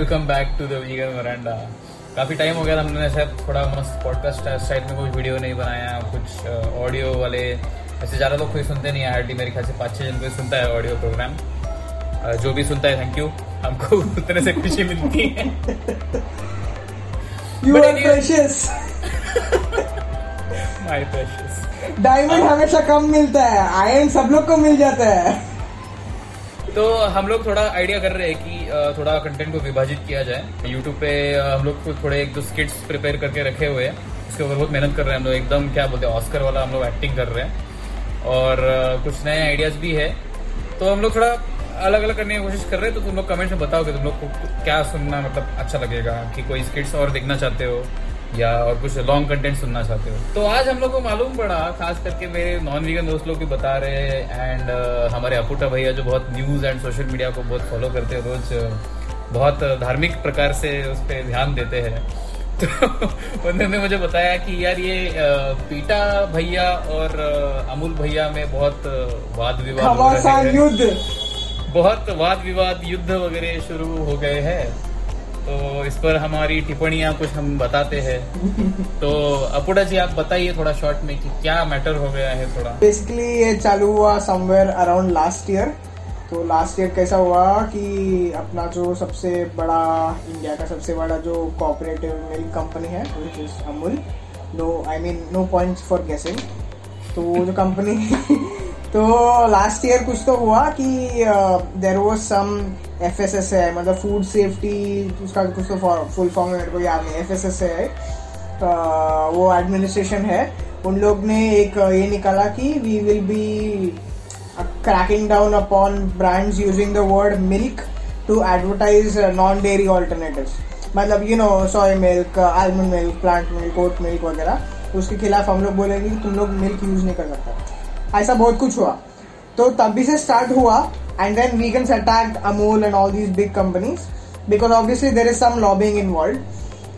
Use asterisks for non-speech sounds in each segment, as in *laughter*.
Welcome back to the vegan veranda काफ़ी time हो गया था हमने शायद थोड़ा मस्त पॉडकास्ट साइड में कुछ वीडियो नहीं बनाया कुछ ऑडियो वाले ऐसे ज़्यादा लोग कोई सुनते नहीं है हार्डली मेरे ख्याल से पाँच छह जन कोई सुनता है ऑडियो प्रोग्राम जो भी सुनता है थैंक यू हमको *laughs* उतने से खुशी मिलती है। You are precious my precious diamond हमेशा कम मिलता है आयरन सब लोग को मिल जाता है। तो हम लोग थोड़ा आइडिया कर रहे हैं कि थोड़ा कंटेंट को विभाजित किया जाए। यूट्यूब पे हम लोग थोड़े एक दो स्किट्स प्रिपेयर करके रखे हुए हैं। उसके ऊपर बहुत मेहनत कर रहे हैं हम लोग। एकदम क्या बोलते हैं ऑस्कर वाला हम लोग एक्टिंग कर रहे हैं। और कुछ नए आइडियाज़ भी है। तो हम लोग थोड़ा अलग अलग करने की कोशिश कर रहे हैं। तो तुम लोग कमेंट्स में बताओ कि तुम लोग को क्या सुनना मतलब अच्छा लगेगा, कि कोई स्किट्स और देखना चाहते हो। या और कुछ लॉन्ग कंटेंट सुनना चाहते हो? तो आज हम लोग को मालूम पड़ा खास करके मेरे नॉन वीगन दोस्त लोग भी बता रहे हैं एंड uh, हमारे अपुटा भैया जो बहुत न्यूज़ एंड सोशल मीडिया को बहुत फॉलो करते हैं रोज बहुत धार्मिक प्रकार से उस पर ध्यान देते हैं। *laughs* तो उन्होंने मुझे बताया कि यार ये पीटा भैया और अमूल भैया में बहुत वाद विवाद युद्ध। बहुत वाद विवाद युद्ध वगैरह शुरू हो गए हैं। तो इस पर हमारी टिप्पणियाँ कुछ हम बताते हैं। तो अपुडा जी, आप बताइए थोड़ा शॉर्ट में कि क्या मैटर हो गया है थोड़ा। बेसिकली ये चालू हुआ समवेयर अराउंड लास्ट ईयर तो लास्ट ईयर कैसा हुआ कि अपना जो सबसे बड़ा इंडिया का सबसे बड़ा जो कोऑपरेटिव मिल्क कंपनी है which is Amul no I mean no points for guessing तो वो जो कंपनी *laughs* तो लास्ट ईयर कुछ तो हुआ कि there was some F S S है मतलब फ़ूड सेफ्टी उसका कुछ तो फुल फॉर्म मेरे को याद नहीं एफ़ एस एस है वो एडमिनिस्ट्रेशन है। उन लोग ने एक ये निकाला कि we will be cracking down upon brands using the word milk to advertise non dairy alternative मतलब you know soya milk almond milk plant milk oat milk वगैरह, उसके खिलाफ हम लोग बोलेंगे कि तुम लोग मिल्क यूज़ नहीं कर सकते। ऐसा बहुत कुछ हुआ। तो तभी से स्टार्ट हुआ and then vegans attacked Amul and all these big companies because obviously there is some lobbying involve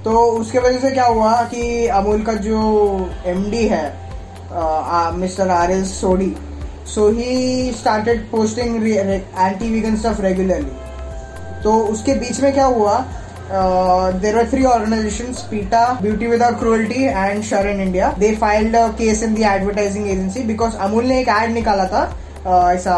तो उसके वजह से क्या हुआ कि अमूल का जो एम डी है mister R S Sodhi so he started posting anti vegan stuff regularly तो उसके बीच में क्या हुआ Uh, there were three organizations PETA, Beauty Without Cruelty, and Share in India. They filed a case in the advertising agency because Amul ने एक ad निकाला था uh, ऐसा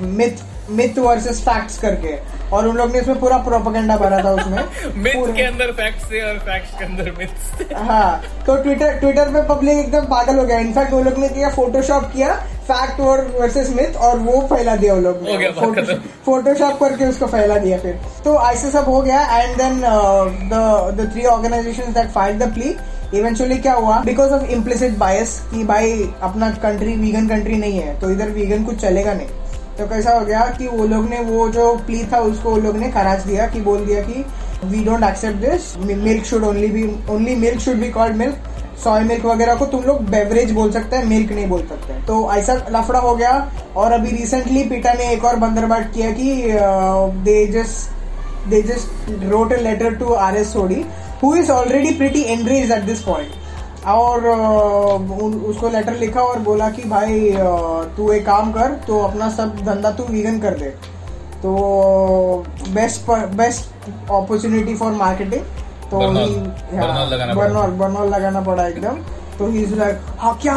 मिथ मिथ वर्सेस फैक्ट्स करके। और उन लोग ने इसमें पूरा प्रोपोगंडा भरा था उसमें। *laughs* मिथ के अंदर फैक्ट्स थे और फैक्ट्स के अंदर मिथ्स थे *laughs* हाँ तो ट्विटर ट्विटर पे पब्लिक एकदम पागल हो गया। इनफैक्ट वो लोग ने किया फोटोशॉप किया फैक्ट और वर्सेस मिथ और वो फैला दिया वो लोग। ने फोटोशॉप करके उसको फैला दिया फिर। तो ऐसे सब हो गया and then the three organization that fight the plea eventually क्या हुआ? बिकॉज़ ऑफ़ इम्प्लिसिट बायस कि भाई अपना कंट्री वीगन कंट्री नहीं है तो इधर वीगन कुछ चलेगा नहीं। तो कैसा हो गया कि वो लोग ने वो जो प्ली था, उसको वो लोग ने खराज दिया कि बोल दिया कि we don't accept this milk should only be only milk should be called milk soy milk वगैरह को तुम लोग बेवरेज बोल सकते हैं मिल्क नहीं बोल सकते तो ऐसा लफड़ा हो गया, और अभी रिसेंटली पिटा ने एक और बंदरबाट किया कि they just they just wrote a letter to R S Sodhi who is already pretty enrage at this point और उसको लेटर लिखा और बोला कि भाई तू एक काम कर तो अपना सब धंधा तू वीगन कर दे। तो best best opportunity for marketing तो बर्नॉल बर्नॉल लगाना पड़ा। एकदम। तो ही इज़ लाइक हाँ क्या?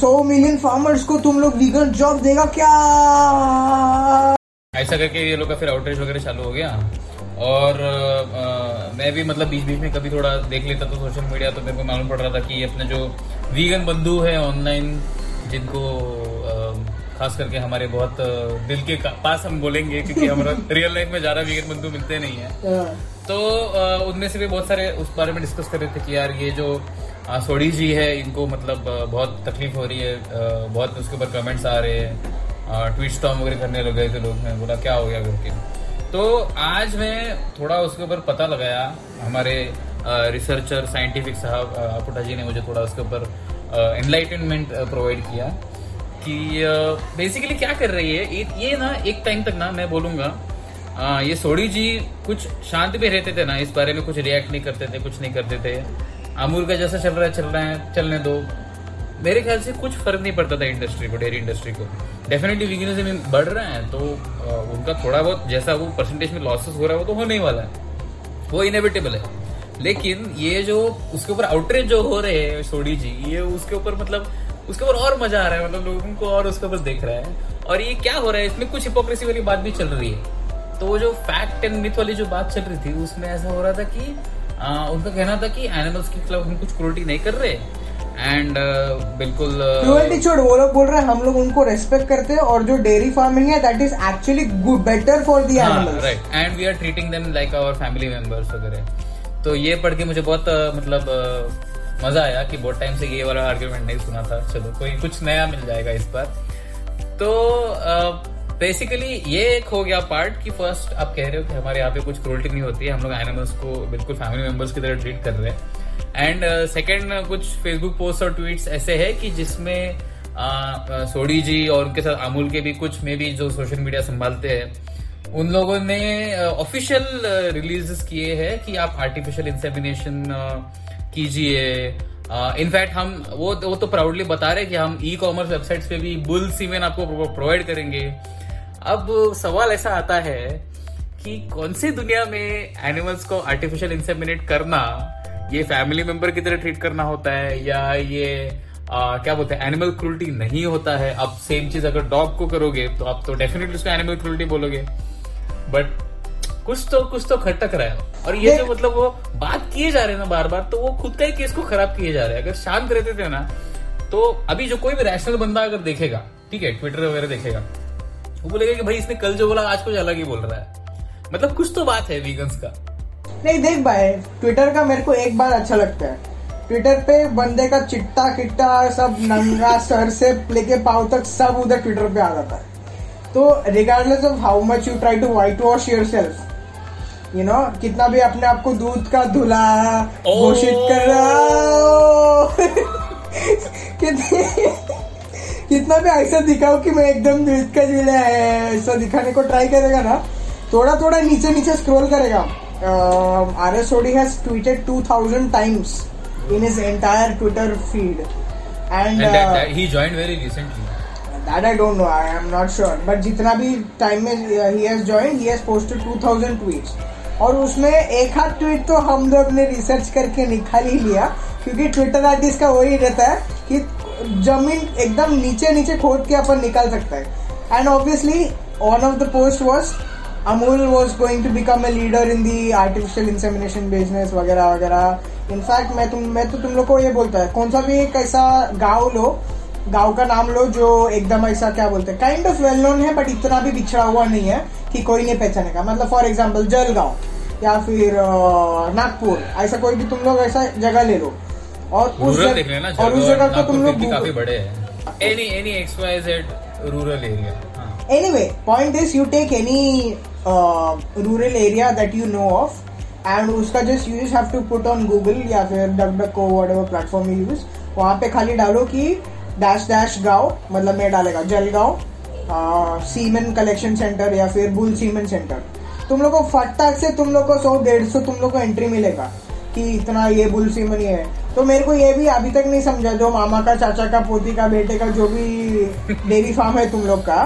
सौ मिलियन फार्मर्स को तुम लोग वीगन जॉब देगा क्या? ऐसा करके ये लोग का फिर आउटरीच वगैरह चालू हो गया? और आ, मैं भी मतलब बीच बीच में कभी थोड़ा देख लेता तो सोशल मीडिया तो मेरे को मालूम पड़ रहा था कि अपने जो वीगन बंधु है ऑनलाइन जिनको आ, खास करके हमारे बहुत दिल के पास हम बोलेंगे क्योंकि हमारा *laughs* रियल लाइफ में ज़्यादा वीगन बंधु मिलते नहीं है हाँ। तो उनमें से भी बहुत सारे उस बारे में डिस्कस कर रहे थे कि यार ये जो सोडी जी है इनको मतलब बहुत तकलीफ़ हो रही है बहुत उसके ऊपर कमेंट्स आ रहे हैं ट्वीट स्टॉम वगैरह करने लग गए थे लोग ने बोला क्या हो गया करके तो आज मैं थोड़ा उसके ऊपर पता लगाया। हमारे रिसर्चर साइंटिफिक साहब अपुटा जी ने मुझे थोड़ा उसके ऊपर एनलाइटनमेंट प्रोवाइड किया कि बेसिकली क्या कर रही है? ये ना एक टाइम तक ना मैं बोलूँगा ये सोडी जी कुछ शांत भी रहते थे ना, इस बारे में कुछ रिएक्ट नहीं करते थे, कुछ नहीं करते थे। अमूल का जैसा चल रहा है, चल रहा है, चलने दो। मेरे ख्याल से कुछ फ़र्क नहीं पड़ता था इंडस्ट्री को डेयरी इंडस्ट्री को। डेफिनेटली वीगनिज्म बढ़ रहा है तो उनका थोड़ा बहुत जैसा वो परसेंटेज में लॉसेस हो रहा है वो तो होने ही वाला है। वो इनेविटेबल है। लेकिन ये जो उसके ऊपर आउटरीच जो हो रहे हैं सोडी जी ये उसके ऊपर मतलब उसके ऊपर और मज़ा आ रहा है मतलब लोगों को और उसके ऊपर देख रहा है। और ये क्या हो रहा है इसमें कुछ हिपोक्रेसी वाली बात भी चल रही है। तो वो जो फैक्ट एंड मिथ वाली जो बात चल रही थी उसमें ऐसा हो रहा था कि आ, उनका कहना था कि एनिमल्स के खिलाफ हम कुछ क्रोटी नहीं कर रहे। एंड uh, बिल्कुल क्रुएल्टी छोड़ वो लोग बोल रहे हैं हम लोग उनको रेस्पेक्ट करते हैं और जो डेयरी फ़ार्मिंग है that is actually good better for the animals right and we are treating them like our family members वगैरह. तो ये पढ़ के मुझे बहुत अ, मतलब अ, मज़ा आया कि बहुत टाइम से ये वाला आर्ग्यूमेंट नहीं सुना था. चलो कोई कुछ नया मिल जाएगा इस बार. तो बेसिकली ये एक हो गया पार्ट कि फ़र्स्ट आप कह रहे हो कि हमारे यहाँ पे कुछ क्रोल्टी नहीं होती है. हम लोग एनिमल्स को बिल्कुल फैमिली मेंबर्स की तरह ट्रीट कर रहे हैं. एंड सेकंड कुछ फेसबुक पोस्ट और ट्वीट्स ऐसे है कि जिसमें सोडी जी और उनके साथ अमूल के भी कुछ में भी जो सोशल मीडिया संभालते हैं, उन लोगों ने ऑफिशियल रिलीजेस किए हैं कि आप आर्टिफिशियल इंसेमिनेशन कीजिए। इनफैक्ट हम, वो वो तो प्राउडली बता रहे कि हम ई कॉमर्स वेबसाइट्स पे भी बुल सीमेन आपको प्रोवाइड करेंगे। अब सवाल ऐसा आता है कि कौन सी दुनिया में एनिमल्स को आर्टिफिशियल इंसेमिनेट करना ये फैमिली मेंबर की तरह ट्रीट करना होता है या ये आ, क्या बोलते हैं एनिमल क्रूल्टी नहीं होता है। अब सेम चीज़ अगर डॉग को करोगे तो आप तो डेफिनेटली उसको एनिमल क्रूल्टी बोलोगे। बट कुछ तो कुछ तो खटक रहा है। और ये जो मतलब वो बात किए जा रहे हैं ना बार बार तो वो खुद का ही केस को खराब किए जा रहे हैं। अगर शांत रहते थे ना तो अभी जो कोई भी रैशनल बंदा अगर देखेगा ठीक है ट्विटर वगैरह देखेगा वो बोलेगा कि भाई इसने कल जो बोला आज कुछ अलग ही बोल रहा है। मतलब कुछ तो बात है वीगन्स का। नहीं देख भाई ट्विटर का मेरे को एक बार अच्छा लगता है। ट्विटर पे बंदे का चिट्टा किट्टा सब नंगा सर से लेके पाव तक सब उधर ट्विटर पे आ जाता है। तो regardless of how much you try to whitewash yourself you know कितना भी अपने आप को दूध का धुला घोषित कर *laughs* कितने कितना भी ऐसा दिखाओ कि मैं एकदम दूध का जिला है ऐसा दिखाने को ट्राई करेगा ना थोड़ा थोड़ा नीचे नीचे स्क्रॉल करेगा। R S O D has tweeted two thousand times in his entire Twitter feed and and he join very recently that I don't know. I am not sure. But जितना भी time में he has joined, he has posted 2000 tweets. और उसमें एक हाथ tweet तो हम लोग ने रिसर्च करके निकाल ही लिया क्योंकि ट्विटर आर्टिस्ट का वही रहता है कि ज़मीन एकदम नीचे नीचे खोद के अपन निकाल सकता है and obviously one of the post was Amul was going to become a leader in the artificial insemination business वगैरह वगैरह। इनफैक्ट मैं तुम मैं तो तुम लोग को ये बोलता है कौन सा भी एक ऐसा गाँव लो गाँव का नाम लो जो एकदम ऐसा क्या बोलते हैं काइंड ऑफ़ वेल नोन है बट इतना भी बिछड़ा हुआ नहीं है कि कोई नहीं पहचाने का मतलब फॉर एग्ज़ाम्पल जलगांव या फिर नागपुर ऐसा कोई भी तुम लोग ऐसा जगह ले लो। और उस रूरल जग- देख लेना और उस जगह को तुम लोग काफ़ी बड़े हैं। Any any X Y Z rural area हाँ। Anyway point is you take any area that you know of and उसका you just have to put on google या फिर DuckDuckGo, whatever platform you use, वहाँ पे खाली डालो कि dash dash गाँव मतलब मैं डालेगा, जलगांव सीमेन कलेक्शन सेंटर या फिर बुल सीमेन सेंटर तुम लोग को फटाक से तुम लोग को सौ, डेढ़ सौ तुम लोग को एंट्री मिलेगा कि इतना ये बुल सीमन ये है। तो मेरे को ये भी अभी तक नहीं समझा, जो मामा का, चाचा का, पोती का, बेटे का, जो भी डेयरी फार्म है तुम लोग का।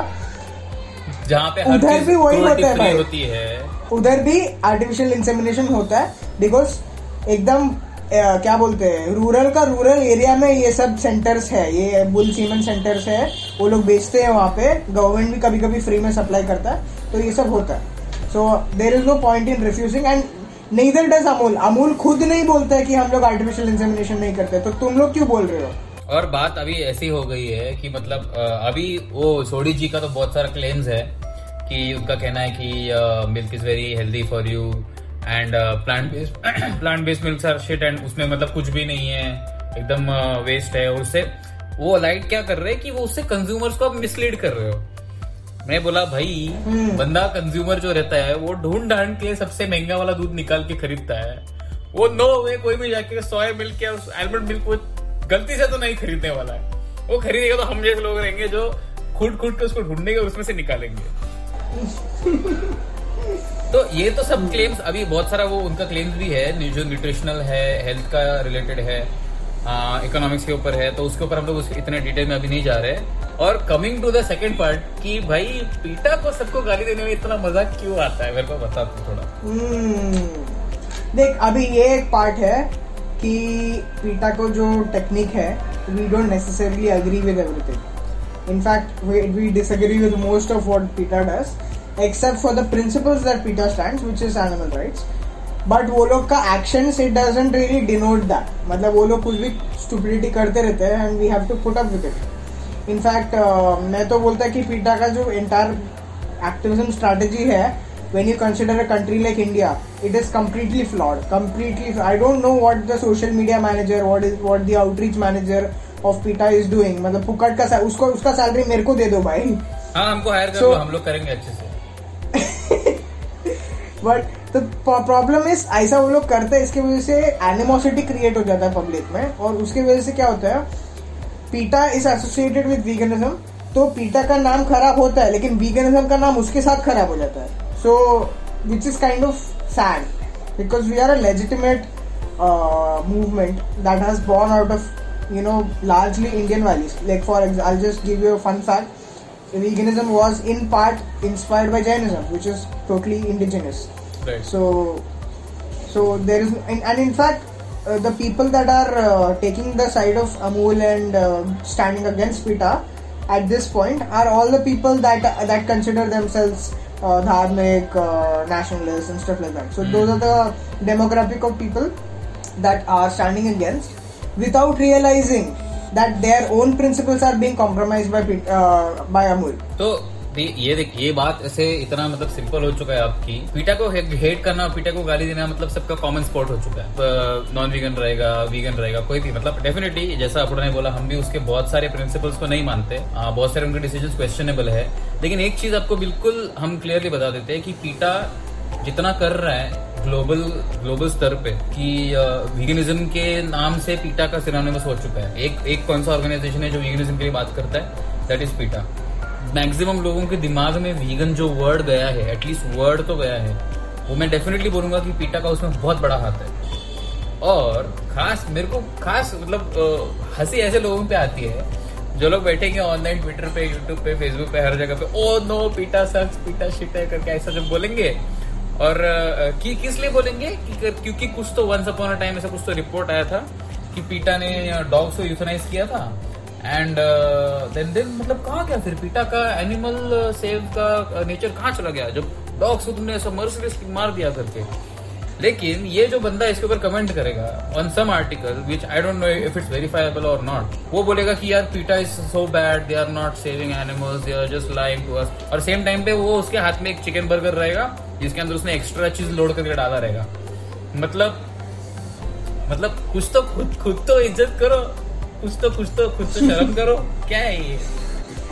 जहाँ पे हर उधर भी वही होता है भाई। होती है। उधर भी आर्टिफिशियल इंसेमिनेशन होता है बिकॉज़ एकदम क्या बोलते हैं रूरल का रूरल एरिया में ये सब सेंटर्स है ये बुल सीमन सेंटर्स है वो लोग बेचते हैं वहाँ पे गवर्नमेंट भी कभी कभी फ्री में सप्लाई करता है तो ये सब होता है। So there is no point in refusing and neither does Amul Amul खुद नहीं बोलता है कि हम लोग आर्टिफिशियल इंसेमिनेशन नहीं करते तो तुम लोग क्यों बोल रहे हो? और बात अभी ऐसी हो गई है कि मतलब अभी वो सोडी जी का तो बहुत सारा क्लेम्स है कि उनका कहना है कि milk is very healthy for you and plant based plant based milk are shit and उसमें मतलब कुछ भी नहीं है एकदम वेस्ट है और उससे वो अलाइट क्या कर रहे हैं कि वो उससे कंज्यूमर्स को आप मिसलीड कर रहे हो मैं बोला भाई हम्म। बंदा कंज्यूमर जो रहता है वो ढूंढ ढांड के सबसे महँगा वाला दूध निकाल के खरीदता है वो नो वे कोई भी जाके सोया मिल्क या आलमंड मिल्क गलती से तो नहीं खरीदने वाला है। वो खरीदेगा तो हम जैसे लोग रहेंगे जो खुद खुद के उसको ढूंढेंगे और उसमें से निकालेंगे। तो ये तो सब क्लेम्स अभी बहुत सारा वो उनका क्लेम्स भी है जो न्यूट्रिशनल है हेल्थ का रिलेटेड है इकोनॉमिक्स के ऊपर है तो उसके ऊपर हम लोग इतने डिटेल में अभी नहीं जा रहे। और coming to the second part कि भाई पीटा को सबको गाली देने में इतना मज़ा क्यों आता है? मेरे को बता थोड़ा। हम्म, देख अभी ये एक पार्ट है कि पीटा को जो टेक्निक है we don't necessarily agree with everything in fact we disagree with most of what PETA does except for the principles that PETA stands which is animal rights but वो लोग का action it doesn't really denote that मतलब वो लोग कुछ भी stupidity करते रहते हैं and we have to put up with it in fact मैं तो बोलता कि पीटा का जो एंटायर एक्टिविज्म स्ट्रैटेजी है when you consider a country like India, it is completely flawed. Completely, I don't know what the social media manager, what is what the outreach manager of PETA is doing. मतलब पुकट का उसको उसका salary मेरे को दे दो भाई हाँ हमको हायर कर So- लो हम लोग करेंगे अच्छे से बट तो प्रॉब्लम इज़ ऐसा वो लोग करते हैं इसकी वजह से एनिमोसिटी क्रिएट हो जाता है पब्लिक में और उसकी वजह से क्या होता है पीटा इज़ एसोसिएटेड विद वीगनिज्म तो पीटा का नाम खराब होता है लेकिन वीगनिज्म का नाम उसके साथ खराब हो जाता है So, which is kind of sad because we are a legitimate uh, movement that has born out of you know largely Indian values. Like for example, I'll just give you a fun fact: veganism was in part inspired by Jainism, which is totally indigenous. Right. So, so there is, and, in fact, uh, the people that are uh, taking the side of Amul and uh, standing against PETA at this point are all the people that that consider themselves uh, dharmic, uh, nationalists, and stuff like that. So those are the demographic of people that are standing against without realizing that their own principles are being compromised by uh, by Amul. दे- ये देख, ये बात ऐसे इतना मतलब simple हो चुका है आपकी पीटा को हेट करना, पीटा को गाली देना मतलब सबका कॉमन स्पॉट हो चुका है। नॉन वीगन रहेगा वीगन रहेगा, कोई भी मतलब डेफिनेटली जैसा अपुड़ा ने बोला, हम भी उसके बहुत सारे प्रिंसिपल्स को नहीं मानते। बहुत सारे उनके डिसीज़न क्वेश्चनेबल है। लेकिन एक चीज़ आपको बिल्कुल हम क्लियरली बता देते हैं कि पीटा जितना कर रहा है ग्लोबल ग्लोबल स्तर पे कि वीगनिज्म के नाम से पीटा का सिनानिमस हो चुका है। एक एक कौन सा ऑर्गेनाइजेशन है जो वीगनिज्म के लिए बात करता है? दैट इज़ पीटा। मैक्सिमम लोगों के दिमाग में वीगन जो वर्ड गया है एटलीस्ट वर्ड तो गया है वो मैं डेफिनेटली बोलूँगा कि पीटा का उसमें बहुत बड़ा हाथ है। और खास मेरे को खास मतलब हँसी ऐसे लोगों पे आती है जो लोग बैठेंगे ऑनलाइन ट्विटर पे यूट्यूब पे फेसबुक पे हर जगह पे oh no PETA sucks PETA shit है करके ऐसा जब बोलेंगे और कि किस लिए बोलेंगे? कि, क्योंकि कुछ तो वंस अपॉन अ टाइम ऐसा कुछ तो रिपोर्ट आया था कि पीटा ने डॉग्स को यूथनाइज किया था। एंड देन देन मतलब कहाँ गया फिर? पीटा का एनिमल सेव का नेचर कहाँ चला गया? जब डॉग्स को तुमने ऐसा मर्सिलेसली मार दिया करके लेकिन ये जो बंदा इसके ऊपर कमेंट करेगा on some article which I don't know if it's verifiable और नॉट वो बोलेगा कि यार PETA is so bad they are not saving animals they are just lying to us और सेम टाइम पे वो उसके हाथ में एक चिकन बर्गर रहेगा, जिसके अंदर उसने एक्स्ट्रा चीज़ लोड करके डाला रहेगा। मतलब मतलब कुछ तो खुद खुद तो इज़्ज़त करो। कुछ तो कुछ तो खुद तो शर्म करो। *laughs* क्या है ये?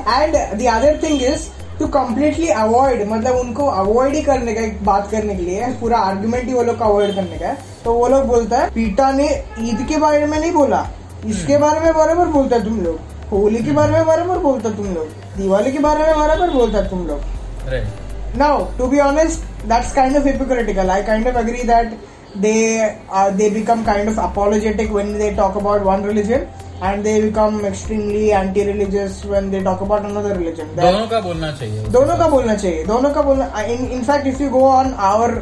And the other thing is to completely avoid मतलब उनको अवॉइड ही करने का एक बात करने के लिए पूरा आर्गुमेंट ही वो लोग का अवॉइड करने का है। तो वो लोग बोलता है पीटा ने ईद के बारे में नहीं बोला इसके बारे में बराबर बोलता है तुम लोग होली के बारे में बराबर बोलता है तुम लोग दिवाली के बारे में बराबर बोलता है तुम लोग। Right to be honest honest, that's kind of hypocritical. I kind of agree that they uh, they become kind of apologetic when they talk about one religion, and they become extremely anti-religious when they talk about another religion. That- दोनों का बोलना चाहिए दोनों का बोलना चाहिए दोनों का बोलना in fact if you go on our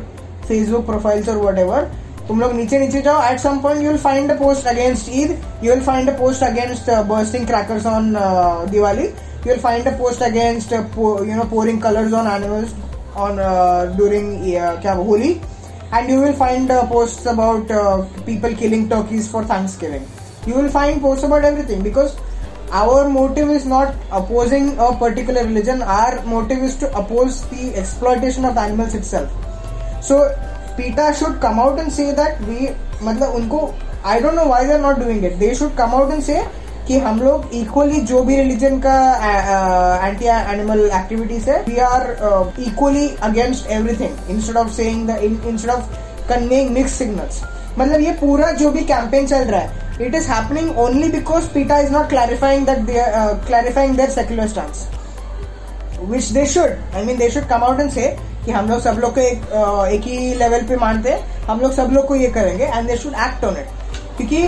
Facebook profiles और वट एवर तुम लोग नीचे नीचे जाओ at some point you will find a post against Eid you will find a post against bursting crackers on Diwali you will find a post against you know pouring colours on animals on during क्या Holi and you will find uh, posts about uh, people killing turkeys for Thanksgiving. You will find posts about everything because our motive is not opposing a particular religion. Our motive is to oppose the exploitation of animals itself. So PETA should come out and say that we मतलब उनको I don't know why they are not doing it. They should come out and say कि हम लोग equally जो भी religion का anti animal activities है we are equally against everything instead of saying the instead of conveying mix signals मतलब ये पूरा जो भी कैंपेन चल रहा है it is happening only because PETA is not clarifying that clarifying their secular stance which they should I mean they should come out and say कि हम लोग सब लोग को एक uh, एक ही लेवल पे मानते हैं हम लोग सब लोग को ये करेंगे and they should act on it क्योंकि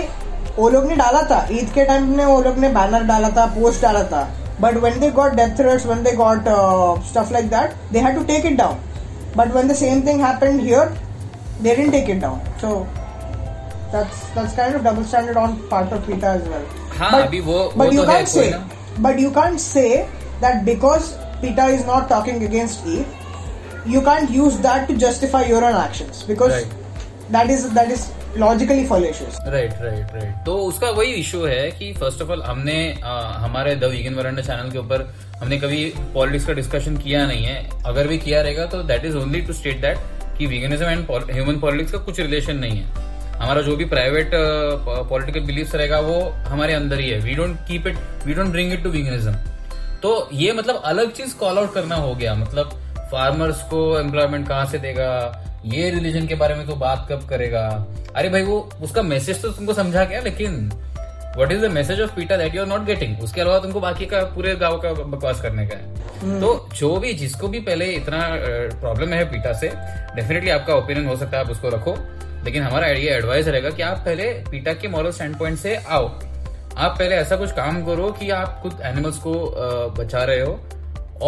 वो लोग ने डाला था ईद के टाइम में वो लोग ने बैनर डाला था पोस्ट डाला था. But when they got death threats when they got stuff like that they had to take it down but when the same thing happened here they didn't take it down. So that's that's kind of double standard on part of PETA as well. हाँ, but, अभी वो- but वो you तो can't say but you can't say that because PETA is not talking against Eve, you can't use that to justify your own actions because Right. that is that is logically fallacious. Right right right तो उसका वही issue है कि first of all हमने आ, हमारे the Vegan Veranda channel के ऊपर हमने कभी पॉलिटिक्स का डिस्कशन किया नहीं है अगर भी किया रहेगा तो that is only to state that कि वीगनिज्म एंड ह्यूमन पॉलिटिक्स का कुछ रिलेशन नहीं है हमारा जो भी प्राइवेट पॉलिटिकल बिलीफ रहेगा, वो हमारे अंदर ही है। We don't keep it we don't bring it to veganism तो ये मतलब अलग चीज़ कॉल आउट करना हो गया। मतलब फार्मर्स को एम्प्लॉयमेंट कहाँ से देगा? ये रिलीजन के बारे में तो बात कब करेगा? अरे भाई, वो, उसका मैसेज तो तुमको समझा गया, लेकिन what is the message of PETA that you are not getting उसके अलावा तुमको बाकी का पूरे गाँव का बकवास करने का है। hmm. तो जो भी, जिसको भी पहले इतना प्रॉब्लम है पीटा से डेफिनेटली आपका ओपिनियन हो सकता है, आप उसको रखो। लेकिन हमारा ये एडवाइस रहेगा कि आप पहले पीटा के मॉरल स्टैंड पॉइंट से आओ आप पहले ऐसा कुछ काम करो कि आप खुद एनिमल्स को बचा रहे हो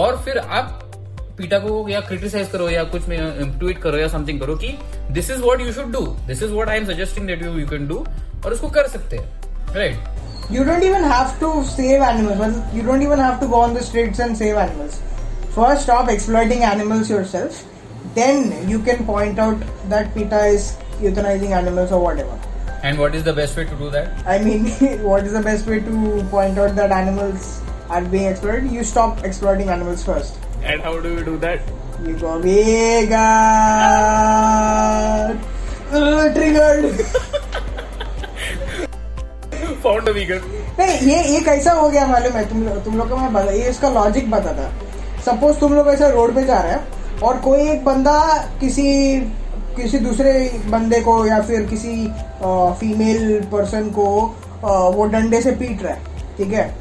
और फिर आप पीटा को या क्रिटिसाइज करो या कुछ ट्वीट करो या समथिंग करो कि this is what you should do this is what I am suggesting that you you can do और उसको कर सकते हैं right you don't even to save animals. Well, You don't even have to go on the streets and save animals. First, stop exploiting animals yourself. Then you can point out that PETA is euthanizing animals or whatever. And what is the best way to do that I mean, what is the best way to point out that animals are being exploited? You stop exploiting animals first. And how do you do that You go Vega. Uh, triggered. Found a vegan नहीं ये ये कैसा हो गया मालूम है तुम लोग तुम लोग को मैं बता ये इसका लॉजिक बता था सपोज़ तुम लोग ऐसा रोड पे जा रहे हैं और कोई एक बंदा किसी किसी दूसरे बंदे को या फिर किसी फीमेल पर्सन को वो डंडे से पीट रहा है, ठीक है?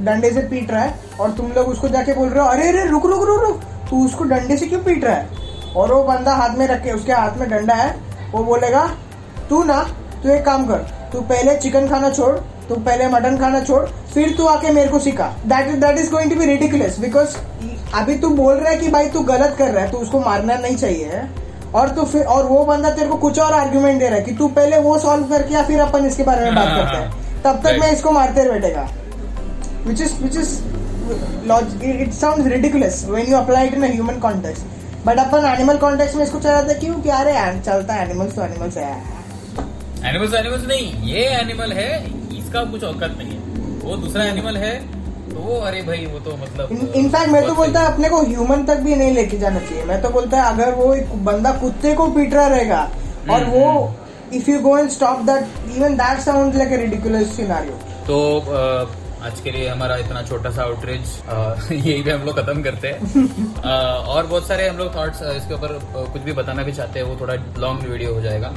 डंडे से पीट रहा है और तुम लोग उसको जाके बोल रहे हो, अरे अरे, रुक रुक रुक रुक, तू उसको डंडे से क्यों पीट रहा है? और वो बंदा हाथ में रखे उसके हाथ में डंडा है, वो बोलेगा, तू ना, तू एक काम कर, तू पहले चिकन खाना छोड़, तू पहले मटन खाना छोड़, फिर तू आके मेरे को सिखा। That is that is going to be ridiculous because अभी तू बोल रहा है कि भाई तू गलत कर रहा है, तू उसको मारना नहीं चाहिए। और तू फिर और वो बंदा तेरे को कुछ और आर्ग्यूमेंट दे रहा है कि तू पहले वो सॉल्व करके या फिर अपन इसके बारे में बात हाँ, करते हाँ, हैं। तब तक मैं इसको मारते रह बैठेगा। Which is log it, it sounds ridiculous when you apply it in a human context. But अपन एनिमल कॉन्टेक्स्ट में इसको चलाते क्यों कि अरे चलता है एनिमल्स तो एनिमल्स है। एनिमल्स एनिमल्स नहीं ये एनिमल है इसका कुछ औकात नहीं है। वो दूसरा एनिमल है तो अरे भाई वो तो मतलब इनफैक्ट मैं तो बोलता है अपने को ह्यूमन तक भी नहीं लेके जाना चाहिए। मैं तो बोलता है अगर वो एक बंदा कुत्ते को पीट रहा रहेगा और हम्म, वो if you go and stop that even that sound like a ridiculous scenario तो आज के लिए हमारा इतना छोटा सा आउटरीच *laughs* यही भी हम लोग खत्म करते हैं। *laughs* और बहुत सारे हम लोग थॉट्स इसके ऊपर कुछ भी बताना भी चाहते हैं वो थोड़ा लॉन्ग वीडियो हो जाएगा।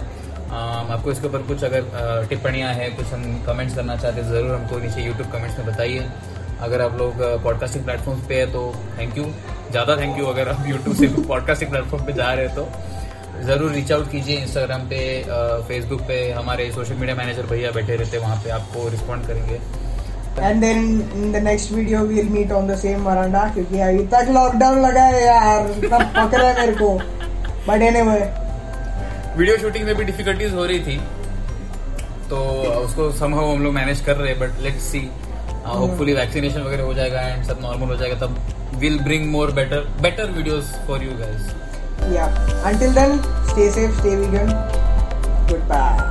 आपको इसके ऊपर कुछ अगर टिप्पणियाँ हैं कुछ हम कमेंट्स करना चाहते हैं ज़रूर हमको नीचे यूट्यूब कमेंट्स में बताइए। अगर आप लोग पॉडकास्टिंग प्लेटफॉर्म्स पे है तो थैंक यू ज़्यादा थैंक यू अगर आप यूट्यूब से *laughs* पॉडकास्टिंग प्लेटफॉर्म पे जा रहे हैं तो। ज़रूर रीच आउट कीजिए इंस्टाग्राम पे फेसबुक पे हमारे सोशल मीडिया मैनेजर भैया बैठे रहते हैं वहाँ पे आपको रिस्पॉन्ड करेंगे। And then in the next video we'll meet on the same veranda क्योंकि अभी तक लॉकडाउन लगा है यार इतना पकड़ा मेरे को। बट एनीवे वीडियो शूटिंग में भी डिफिकल्टीज हो रही थी तो उसको समहाउ हम लोग मैनेज कर रहे हैं but let's see hopefully vaccination वगैरह हो जाएगा एंड सब नॉर्मल हो जाएगा, तब will bring more better better videos for you guys yeah until then stay safe stay vegan good goodbye.